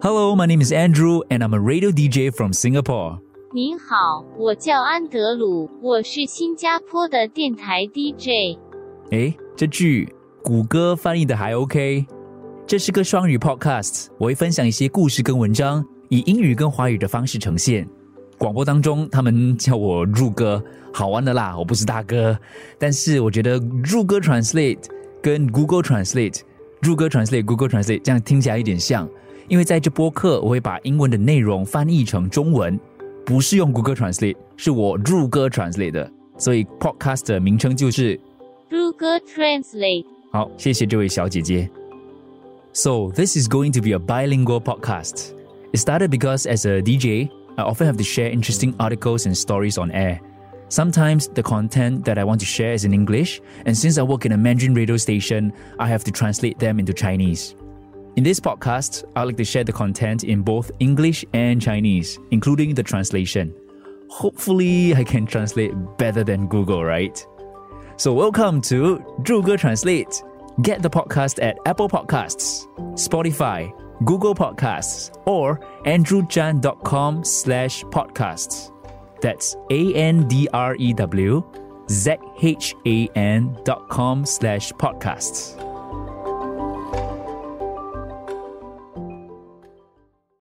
Hello, my name is Andrew, and I'm a radio DJ from Singapore. 您好，我叫安德鲁，我是新加坡的电台 DJ。诶，这句谷歌翻译的还 OK。这是个双语 podcast，我会分享一些故事跟文章，以英语跟华语的方式呈现。广播当中，他们叫我入歌，好玩的啦，我不是大哥。但是我觉得入歌 translate 跟 Google Translate，入歌 translate Google Translate 这样听起来有点像， 因为在这播客我会把英文的内容翻译成中文，不是用 Google Translate，是我入歌 translate 的，所以 podcast 的名称就是。 Google Translate。好，谢谢这位小姐姐。So this is going to be a bilingual podcast. It started because as a DJ, I often have to share interesting articles and stories on air. Sometimes the content that I want to share is in English, and since I work in a Mandarin radio station, I have to translate them into Chinese. In this podcast, I'd like to share the content in both English and Chinese, including the translation. Hopefully, I can translate better than Google, right? So, welcome to Zhuge Translate. Get the podcast at Apple Podcasts, Spotify, Google Podcasts, or andrewzhan.com slash podcasts. That's A-N-D-R-E-W Z-H-A-N dot com slash podcasts.